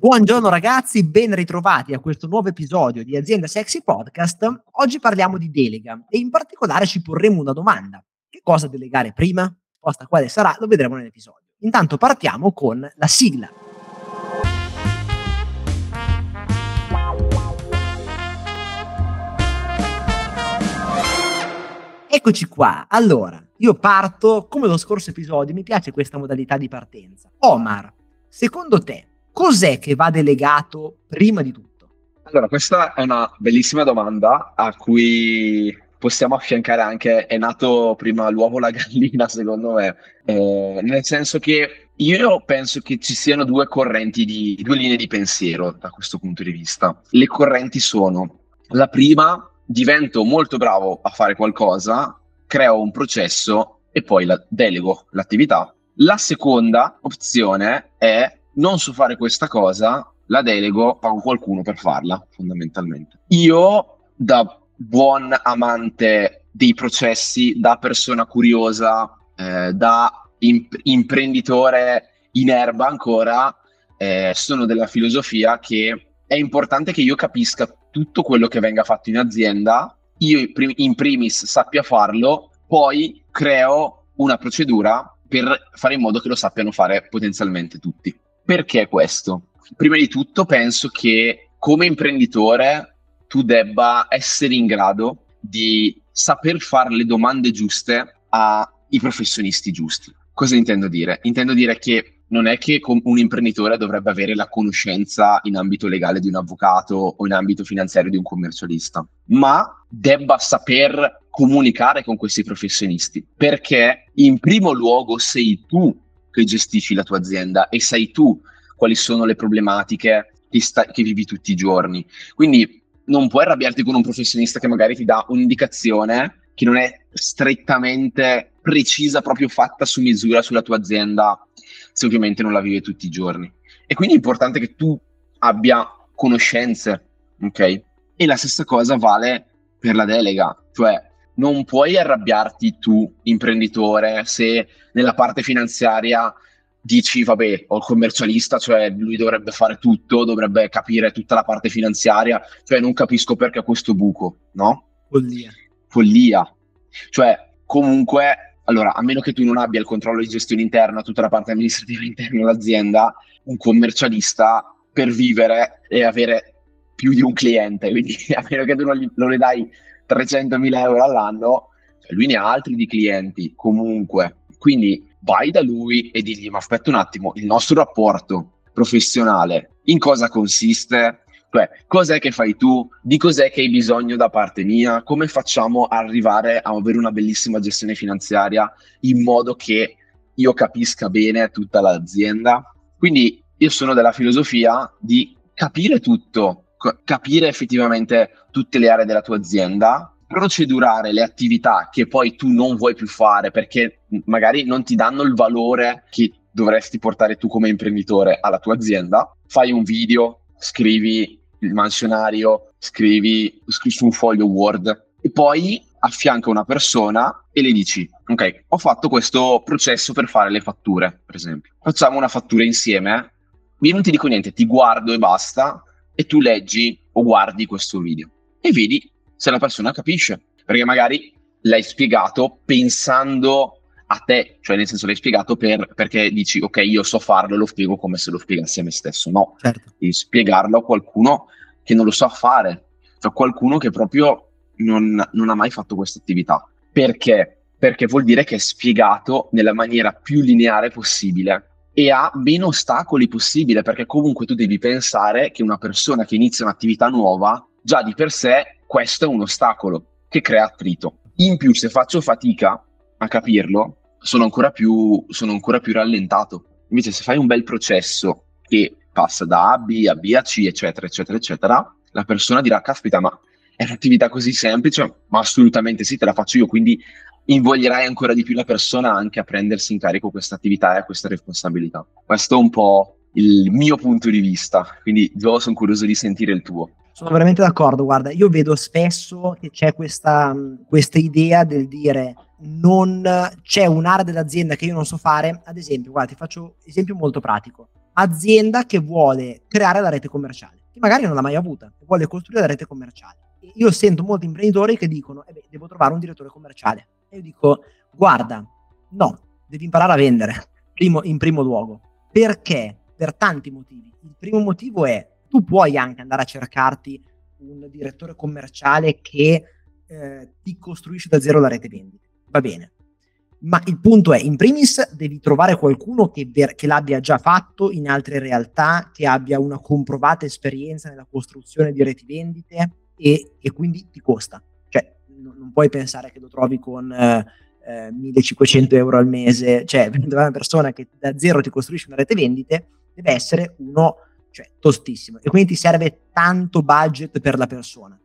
Buongiorno ragazzi, ben ritrovati a questo nuovo episodio di Azienda Sexy Podcast. Oggi parliamo di delega e in particolare ci porremo una domanda. Che cosa delegare prima? La quale sarà lo vedremo nell'episodio. Intanto partiamo con la sigla. Eccoci qua. Allora, io parto come lo scorso episodio, mi piace questa modalità di partenza. Omar, secondo te, cos'è che va delegato prima di tutto? Allora, questa è una bellissima domanda a cui possiamo affiancare anche, è nato prima l'uovo o la gallina, secondo me, eh, nel senso che io penso che ci siano due correnti di, due linee di pensiero da questo punto di vista. Le correnti sono, la prima divento molto bravo a fare qualcosa, creo un processo e poi la delego l'attività. La seconda opzione è non so fare questa cosa, la delego, pago qualcuno per farla, fondamentalmente. Io, da buon amante dei processi, da persona curiosa, eh, da imp- imprenditore in erba ancora, eh, sono della filosofia che è importante che io capisca tutto quello che venga fatto in azienda, io in primis sappia farlo, poi creo una procedura per fare in modo che lo sappiano fare potenzialmente tutti. Perché questo? Prima di tutto penso che come imprenditore tu debba essere in grado di saper fare le domande giuste ai professionisti giusti. Cosa intendo dire? Intendo dire che non è che un imprenditore dovrebbe avere la conoscenza in ambito legale di un avvocato o in ambito finanziario di un commercialista, ma debba saper comunicare con questi professionisti, perché in primo luogo sei tu che gestisci la tua azienda e sai tu quali sono le problematiche che, sta- che vivi tutti i giorni. Quindi non puoi arrabbiarti con un professionista che magari ti dà un'indicazione che non è strettamente precisa, proprio fatta su misura sulla tua azienda se ovviamente non la vive tutti i giorni. E quindi è importante che tu abbia conoscenze, ok? E la stessa cosa vale per la delega, cioè non puoi arrabbiarti tu, imprenditore, se nella parte finanziaria dici, vabbè, ho il commercialista, cioè lui dovrebbe fare tutto, dovrebbe capire tutta la parte finanziaria, cioè non capisco perché ha questo buco, no? Follia. Follia. Cioè, comunque allora, a meno che tu non abbia il controllo di gestione interna, tutta la parte amministrativa interna dell'azienda, un commercialista per vivere e avere più di un cliente, quindi a meno che tu non, gli, non le dai 300.000 euro all'anno, cioè lui ne ha altri di clienti comunque. Quindi vai da lui e digli, ma aspetta un attimo, il nostro rapporto professionale in cosa consiste? Cioè, cos'è che fai tu? Di cos'è che hai bisogno da parte mia? Come facciamo a arrivare a avere una bellissima gestione finanziaria in modo che io capisca bene tutta l'azienda? Quindi io sono della filosofia di capire tutto, capire effettivamente tutte le aree della tua azienda, procedurare le attività che poi tu non vuoi più fare perché magari non ti danno il valore che dovresti portare tu come imprenditore alla tua azienda, fai un video, scrivi il mansionario, scrivi, scrivi su un foglio Word e poi affianca una persona e le dici, ok, ho fatto questo processo per fare le fatture, per esempio. Facciamo una fattura insieme. Io non ti dico niente, ti guardo e basta e tu leggi o guardi questo video e vedi se la persona capisce, perché magari l'hai spiegato pensando a te, cioè nel senso l'hai spiegato per, perché dici ok io so farlo, lo spiego come se lo spiegassi a me stesso, no, certo. devi spiegarlo a qualcuno che non lo sa fare, cioè qualcuno che proprio non, non ha mai fatto questa attività. Perché? Perché vuol dire che è spiegato nella maniera più lineare possibile e ha meno ostacoli possibile, perché comunque tu devi pensare che una persona che inizia un'attività nuova, già di per sé questo è un ostacolo che crea attrito. In più, se faccio fatica a capirlo, sono ancora più, sono ancora più rallentato. Invece, se fai un bel processo che passa da A, B a B a C, eccetera, eccetera, eccetera, la persona dirà: Caspita, ma è un'attività così semplice? Ma assolutamente sì, te la faccio io. Quindi invoglierai ancora di più la persona anche a prendersi in carico questa attività e questa responsabilità. Questo è un po' il mio punto di vista, quindi io sono curioso di sentire il tuo. Sono veramente d'accordo, guarda, io vedo spesso che c'è questa, questa idea del dire non c'è un'area dell'azienda che io non so fare, ad esempio, guarda, ti faccio un esempio molto pratico. azienda che vuole creare la rete commerciale, che magari non l'ha mai avuta, vuole costruire la rete commerciale. io sento molti imprenditori che dicono, eh beh, devo trovare un direttore commerciale. E io dico, guarda, no, devi imparare a vendere, primo, in primo luogo. Perché? Per tanti motivi. Il primo motivo è, tu puoi anche andare a cercarti un direttore commerciale che eh, ti costruisce da zero la rete vendita. Va bene. Ma il punto è, in primis, devi trovare qualcuno che, ver- che, l'abbia già fatto in altre realtà, che abbia una comprovata esperienza nella costruzione di reti vendite e, e quindi ti costa. Cioè, n- non puoi pensare che lo trovi con eh, eh, 1500 euro al mese, cioè una persona che da zero ti costruisce una rete vendite, deve essere uno cioè, tostissimo e quindi ti serve tanto budget per la persona.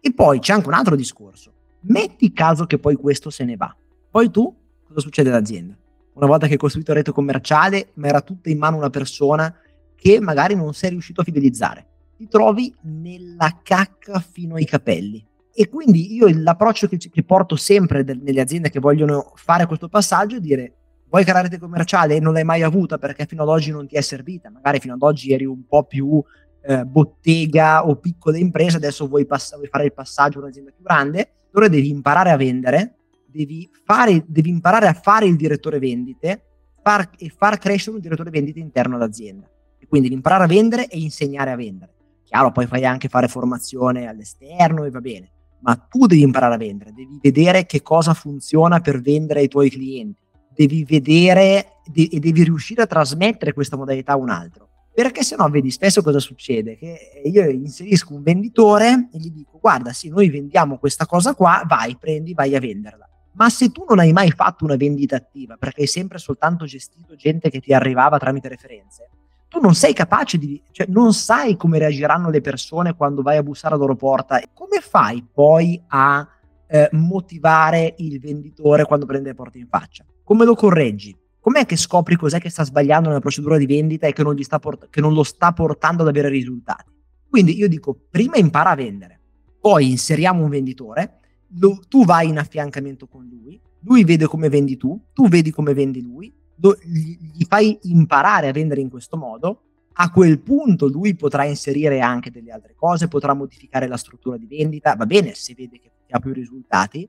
E poi c'è anche un altro discorso. Metti caso che poi questo se ne va. Poi tu cosa succede all'azienda? Una volta che hai costruito rete commerciale, ma era tutta in mano una persona che magari non sei riuscito a fidelizzare. Ti trovi nella cacca fino ai capelli. E quindi io l'approccio che, che porto sempre del, nelle aziende che vogliono fare questo passaggio è dire vuoi creare rete commerciale e non l'hai mai avuta perché fino ad oggi non ti è servita, magari fino ad oggi eri un po' più eh, bottega o piccola impresa, adesso vuoi, pass- vuoi fare il passaggio a un'azienda più grande, allora devi imparare a vendere devi, fare, devi imparare a fare il direttore vendite far, e far crescere un direttore vendite interno all'azienda. E quindi imparare a vendere e insegnare a vendere. Chiaro, poi fai anche fare formazione all'esterno e va bene, ma tu devi imparare a vendere, devi vedere che cosa funziona per vendere ai tuoi clienti, devi vedere de- e devi riuscire a trasmettere questa modalità a un altro. Perché se no vedi spesso cosa succede? Che io inserisco un venditore e gli dico guarda sì, noi vendiamo questa cosa qua, vai, prendi, vai a venderla ma se tu non hai mai fatto una vendita attiva, perché hai sempre soltanto gestito gente che ti arrivava tramite referenze, tu non sei capace di, cioè non sai come reagiranno le persone quando vai a bussare alla loro porta. Come fai poi a eh, motivare il venditore quando prende le porte in faccia? Come lo correggi? Com'è che scopri cos'è che sta sbagliando nella procedura di vendita e che non, port- che non lo sta portando ad avere risultati? Quindi io dico, prima impara a vendere, poi inseriamo un venditore lo, tu vai in affiancamento con lui, lui vede come vendi tu, tu vedi come vendi lui, gli fai imparare a vendere in questo modo, a quel punto lui potrà inserire anche delle altre cose, potrà modificare la struttura di vendita, va bene se vede che ha più risultati,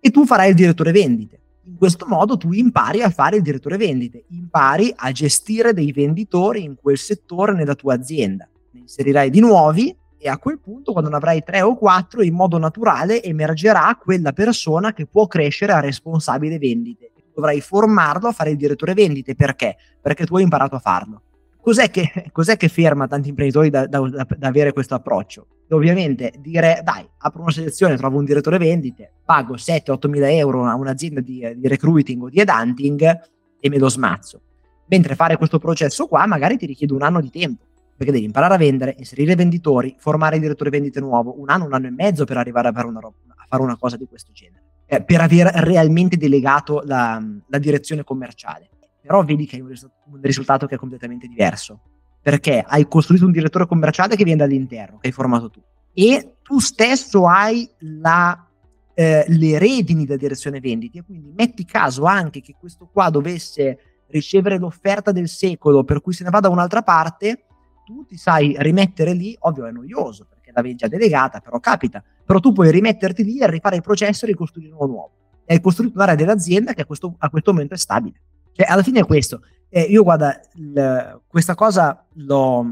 e tu farai il direttore vendite. In questo modo tu impari a fare il direttore vendite, impari a gestire dei venditori in quel settore nella tua azienda. Ne inserirai di nuovi e a quel punto quando ne avrai tre o quattro in modo naturale emergerà quella persona che può crescere a responsabile vendite. Dovrai formarlo a fare il direttore vendite perché? Perché tu hai imparato a farlo. Cos'è che, cos'è che ferma tanti imprenditori da, da, da, da avere questo approccio? ovviamente dire dai, apro una selezione, trovo un direttore vendite, pago 7-8 mila euro a un'azienda di, di recruiting o di headhunting e me lo smazzo. Mentre fare questo processo qua magari ti richiede un anno di tempo perché devi imparare a vendere, inserire venditori, formare il direttore vendite nuovo, un anno, un anno e mezzo per arrivare a fare una, a fare una cosa di questo genere, eh, per aver realmente delegato la, la, direzione commerciale. Però vedi che hai un, ris- un risultato che è completamente diverso, perché hai costruito un direttore commerciale che viene dall'interno, che hai formato tu, e tu stesso hai la, eh, le redini della direzione vendite, quindi metti caso anche che questo qua dovesse ricevere l'offerta del secolo per cui se ne va da un'altra parte, tu ti sai rimettere lì, ovvio è noioso l'avevi già delegata, però capita, però tu puoi rimetterti lì e rifare il processo e ricostruire uno nuovo. E hai costruito un'area dell'azienda che a questo, a questo momento è stabile. Cioè, alla fine è questo. Eh, io guarda, il, questa cosa l'ho,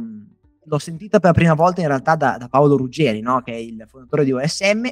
l'ho, sentita per la prima volta in realtà da, da Paolo Ruggeri, no? che è il fondatore di OSM,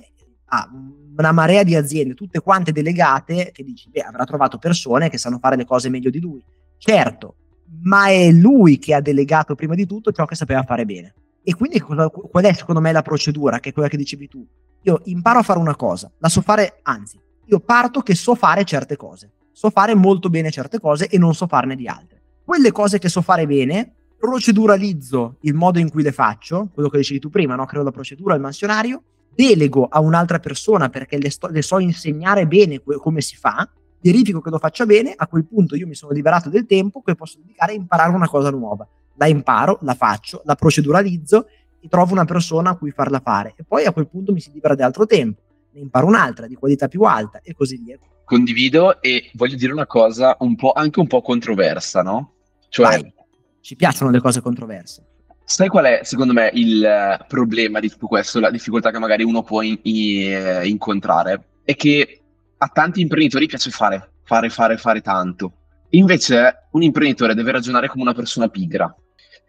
ha una marea di aziende, tutte quante delegate, che dici, beh, avrà trovato persone che sanno fare le cose meglio di lui. Certo, ma è lui che ha delegato prima di tutto ciò che sapeva fare bene. E quindi qual è secondo me la procedura, che è quella che dicevi tu? Io imparo a fare una cosa, la so fare, anzi, io parto che so fare certe cose, so fare molto bene certe cose e non so farne di altre. Quelle cose che so fare bene, proceduralizzo il modo in cui le faccio, quello che dicevi tu prima, no? creo la procedura, il mansionario, delego a un'altra persona perché le, sto, le so insegnare bene come si fa, verifico che lo faccia bene, a quel punto io mi sono liberato del tempo che posso dedicare a imparare una cosa nuova. La imparo, la faccio, la proceduralizzo e trovo una persona a cui farla fare. E poi a quel punto mi si libera di altro tempo, ne imparo un'altra di qualità più alta e così via. Condivido e voglio dire una cosa un po', anche un po' controversa, no? Cioè, Vai. Ci piacciono le cose controverse. Sai qual è, secondo me, il eh, problema di tutto questo, la difficoltà che magari uno può in, in, eh, incontrare? È che a tanti imprenditori piace fare, fare, fare, fare tanto. Invece un imprenditore deve ragionare come una persona pigra.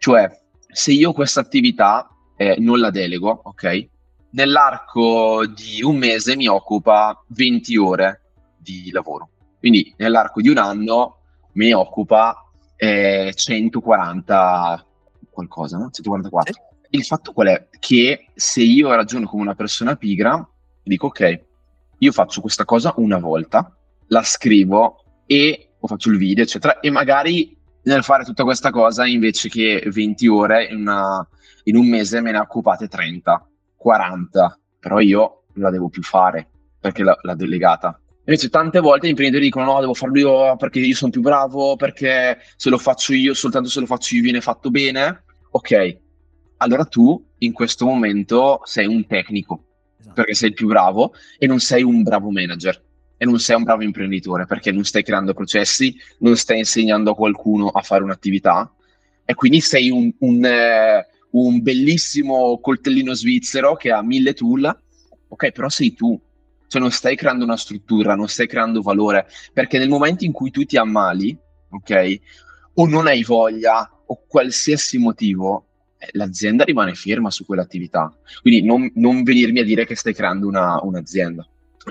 Cioè, se io questa attività eh, non la delego, ok? Nell'arco di un mese mi occupa 20 ore di lavoro. Quindi nell'arco di un anno mi occupa eh, 140 qualcosa, no? 144. Sì. Il fatto qual è? Che se io ragiono come una persona pigra, dico ok, io faccio questa cosa una volta, la scrivo e o faccio il video, eccetera, e magari nel fare tutta questa cosa, invece che 20 ore in, una, in un mese, me ne occupate 30, 40, però io non la devo più fare perché l'ho delegata. Invece tante volte gli imprenditori dicono no, devo farlo io perché io sono più bravo, perché se lo faccio io, soltanto se lo faccio io viene fatto bene. Ok, allora tu in questo momento sei un tecnico, esatto. perché sei il più bravo e non sei un bravo manager e non sei un bravo imprenditore, perché non stai creando processi, non stai insegnando a qualcuno a fare un'attività e quindi sei un, un, eh, un bellissimo coltellino svizzero che ha mille tool, ok, però sei tu cioè non stai creando una struttura, non stai creando valore, perché nel momento in cui tu ti ammali, ok, o non hai voglia o qualsiasi motivo, eh, l'azienda rimane ferma su quell'attività. Quindi non, non venirmi a dire che stai creando una, un'azienda.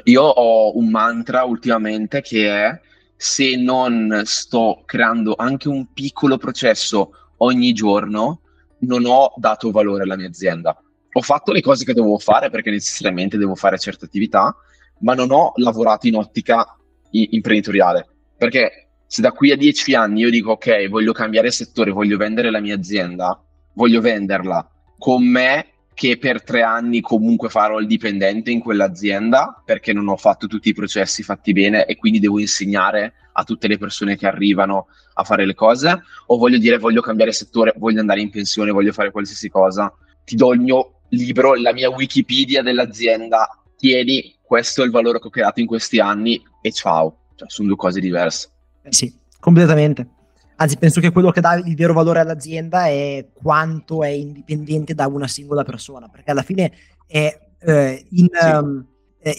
Io ho un mantra ultimamente che è se non sto creando anche un piccolo processo ogni giorno, non ho dato valore alla mia azienda. Ho fatto le cose che dovevo fare perché necessariamente devo fare certe attività, ma non ho lavorato in ottica imprenditoriale. Perché se da qui a dieci anni io dico ok, voglio cambiare settore, voglio vendere la mia azienda, voglio venderla con me che per tre anni comunque farò il dipendente in quell'azienda perché non ho fatto tutti i processi fatti bene e quindi devo insegnare a tutte le persone che arrivano a fare le cose o voglio dire voglio cambiare settore, voglio andare in pensione, voglio fare qualsiasi cosa, ti do il mio libro, la mia Wikipedia dell'azienda, tieni questo è il valore che ho creato in questi anni e ciao, cioè, sono due cose diverse. Sì, completamente. Anzi, penso che quello che dà il vero valore all'azienda è quanto è indipendente da una singola persona, perché alla fine è, eh, in, sì. um,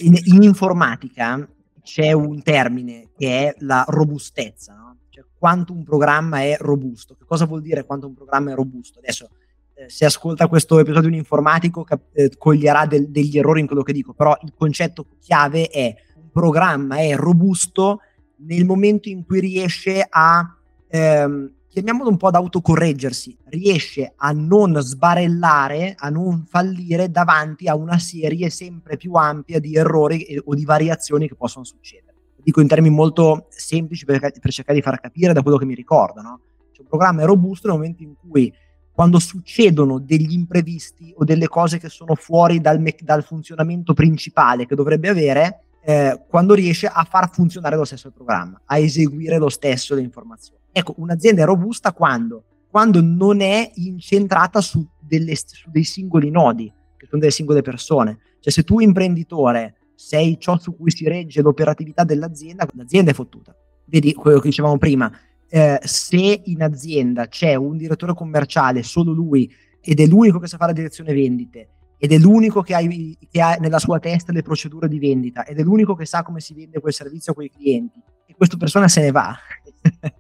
in, in, informatica c'è un termine che è la robustezza, no? cioè quanto un programma è robusto. Che cosa vuol dire quanto un programma è robusto? Adesso eh, se ascolta questo episodio un informatico cap- eh, coglierà del- degli errori in quello che dico, però il concetto chiave è un programma è robusto nel momento in cui riesce a, ehm, chiamiamolo un po' ad autocorreggersi, riesce a non sbarellare, a non fallire davanti a una serie sempre più ampia di errori e- o di variazioni che possono succedere. Dico in termini molto semplici per, per cercare di far capire da quello che mi ricordo. No? Cioè, un programma è robusto nel momento in cui quando succedono degli imprevisti o delle cose che sono fuori dal, me- dal funzionamento principale che dovrebbe avere, eh, quando riesce a far funzionare lo stesso programma, a eseguire lo stesso le informazioni. Ecco, un'azienda è robusta quando? Quando non è incentrata su, delle, su dei singoli nodi, che sono delle singole persone. Cioè se tu imprenditore sei ciò su cui si regge l'operatività dell'azienda, l'azienda è fottuta. Vedi quello che dicevamo prima, eh, se in azienda c'è un direttore commerciale, solo lui, ed è l'unico che sa fare direzione vendite, ed è l'unico che ha, che ha, nella sua testa le procedure di vendita, ed è l'unico che sa come si vende quel servizio a quei clienti, e questa persona se ne va.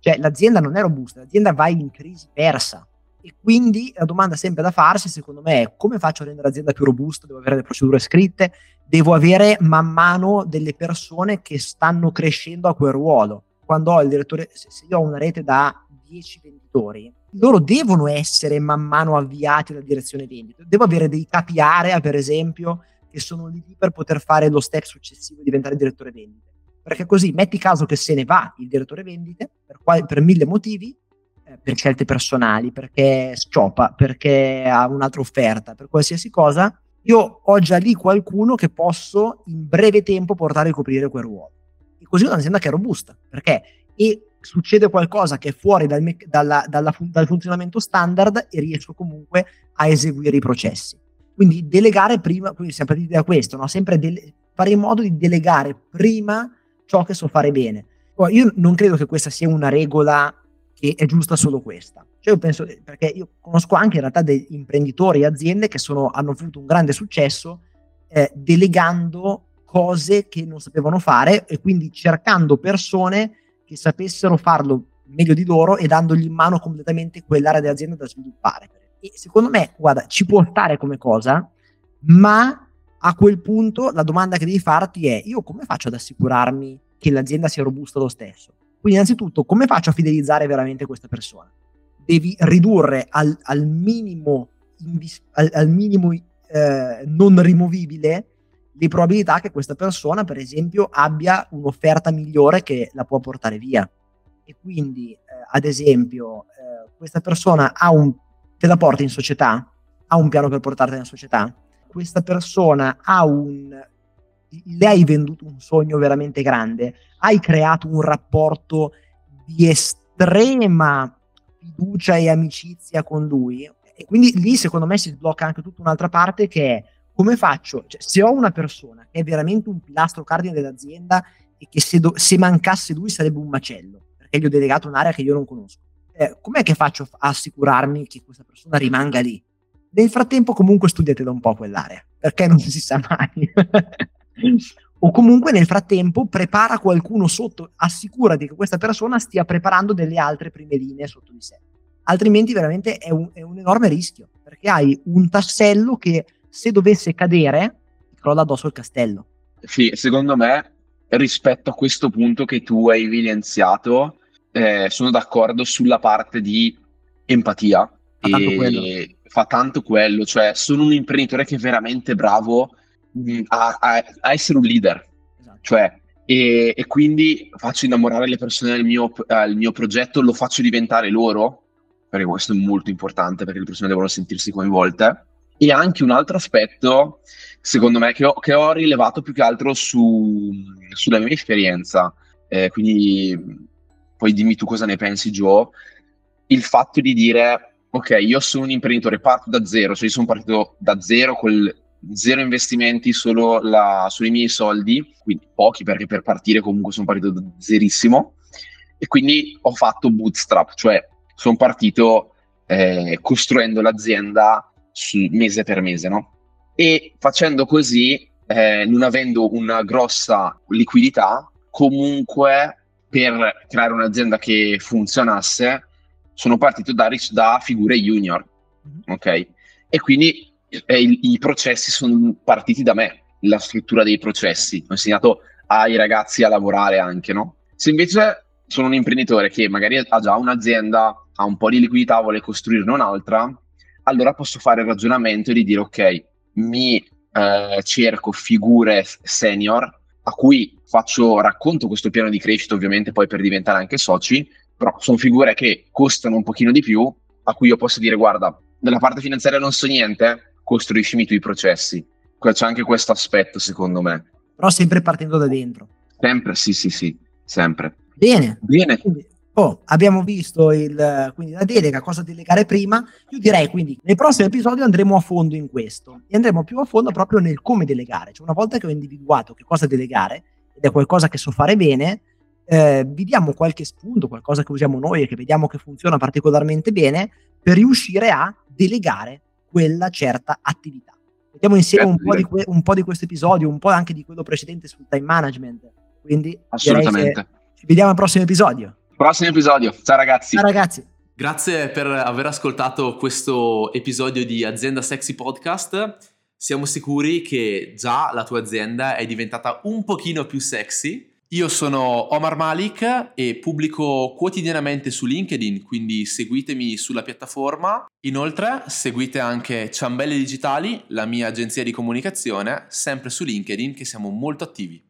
cioè l'azienda non è robusta, l'azienda va in crisi persa. E quindi la domanda sempre da farsi, secondo me, è come faccio a rendere l'azienda più robusta? Devo avere le procedure scritte, devo avere man mano delle persone che stanno crescendo a quel ruolo quando ho il direttore, se, io ho una rete da 10 venditori, loro devono essere man mano avviati alla direzione vendita. Devo avere dei capi area, per esempio, che sono lì per poter fare lo step successivo e diventare direttore vendite. Perché così metti caso che se ne va il direttore vendite per, quali, per mille motivi, eh, per scelte personali, perché sciopa, perché ha un'altra offerta, per qualsiasi cosa, io ho già lì qualcuno che posso in breve tempo portare a coprire quel ruolo così un'azienda che è robusta, perché e succede qualcosa che è fuori dal, me- dalla, dalla fun- dal funzionamento standard e riesco comunque a eseguire i processi. Quindi delegare prima, quindi partiti da questo, no? sempre dele- fare in modo di delegare prima ciò che so fare bene. Poi io non credo che questa sia una regola che è giusta solo questa. Cioè io penso, perché io conosco anche in realtà degli imprenditori e aziende che sono, hanno avuto un grande successo eh, delegando cose che non sapevano fare e quindi cercando persone che sapessero farlo meglio di loro e dandogli in mano completamente quell'area dell'azienda da sviluppare. E secondo me, guarda, ci può stare come cosa, ma a quel punto la domanda che devi farti è: io come faccio ad assicurarmi che l'azienda sia robusta lo stesso? Quindi, innanzitutto, come faccio a fidelizzare veramente questa persona? Devi ridurre al, al minimo, al, al minimo eh, non rimovibile le probabilità che questa persona, per esempio, abbia un'offerta migliore che la può portare via. E quindi, eh, ad esempio, eh, questa persona ha un, te la porta in società, ha un piano per portarti in società, questa persona ha un le hai venduto un sogno veramente grande, hai creato un rapporto di estrema fiducia e amicizia con lui e quindi lì secondo me si sblocca anche tutta un'altra parte che è come faccio, cioè, se ho una persona che è veramente un pilastro cardine dell'azienda e che se, do- se mancasse lui sarebbe un macello, perché gli ho delegato un'area che io non conosco, eh, com'è che faccio a assicurarmi che questa persona rimanga lì? Nel frattempo comunque studiatela un po' quell'area, perché non si sa mai. o comunque nel frattempo prepara qualcuno sotto, assicurati che questa persona stia preparando delle altre prime linee sotto di sé. Altrimenti veramente è un, è un enorme rischio, perché hai un tassello che se dovesse cadere crolla addosso il castello. Sì, secondo me rispetto a questo punto che tu hai evidenziato, eh, sono d'accordo sulla parte di empatia. Tanto quello. Fa tanto quello, cioè sono un imprenditore che è veramente bravo mh, a, a, a, essere un leader. Esatto. Cioè, e, e, quindi faccio innamorare le persone del mio, uh, mio progetto, lo faccio diventare loro, perché questo è molto importante perché le persone devono sentirsi coinvolte. E anche un altro aspetto, secondo me, che ho, che ho rilevato più che altro su, sulla mia esperienza, eh, quindi poi dimmi tu cosa ne pensi, Joe, il fatto di dire, ok, io sono un imprenditore, parto da zero, cioè io sono partito da zero con zero investimenti, solo la, sui miei soldi, quindi pochi perché per partire comunque sono partito da zerissimo, e quindi ho fatto bootstrap, cioè sono partito eh, costruendo l'azienda mese per mese, no? E facendo così, eh, non avendo una grossa liquidità, comunque per creare un'azienda che funzionasse, sono partito da, da figure junior, mm-hmm. ok? E quindi eh, i, i, processi sono partiti da me, la struttura dei processi. Ho insegnato ai ragazzi a lavorare anche, no? Se invece sono un imprenditore che magari ha già un'azienda, ha un po' di liquidità, vuole costruirne un'altra, allora posso fare il ragionamento di dire ok, mi eh, cerco figure senior a cui faccio, racconto questo piano di crescita ovviamente poi per diventare anche soci, però sono figure che costano un pochino di più, a cui io posso dire guarda, della parte finanziaria non so niente, costruiscimi tu i processi. C'è anche questo aspetto secondo me. Però sempre partendo da dentro. Sempre, sì, sì, sì, sempre. Bene. Bene. Quindi, Oh, abbiamo visto il, quindi la delega, cosa delegare prima. Io direi quindi nel prossimo episodio andremo a fondo in questo e andremo più a fondo proprio nel come delegare. Cioè, una volta che ho individuato che cosa delegare ed è qualcosa che so fare bene, eh, vi diamo qualche spunto, qualcosa che usiamo noi e che vediamo che funziona particolarmente bene per riuscire a delegare quella certa attività. Vediamo insieme un po, que- un po' di questo episodio, un po' anche di quello precedente sul time management. Quindi assolutamente. Ci vediamo al prossimo episodio. Prossimo episodio. Ciao ragazzi. Ciao ragazzi. Grazie per aver ascoltato questo episodio di Azienda Sexy Podcast. Siamo sicuri che già la tua azienda è diventata un pochino più sexy. Io sono Omar Malik e pubblico quotidianamente su LinkedIn, quindi seguitemi sulla piattaforma. Inoltre seguite anche Ciambelle Digitali, la mia agenzia di comunicazione, sempre su LinkedIn che siamo molto attivi.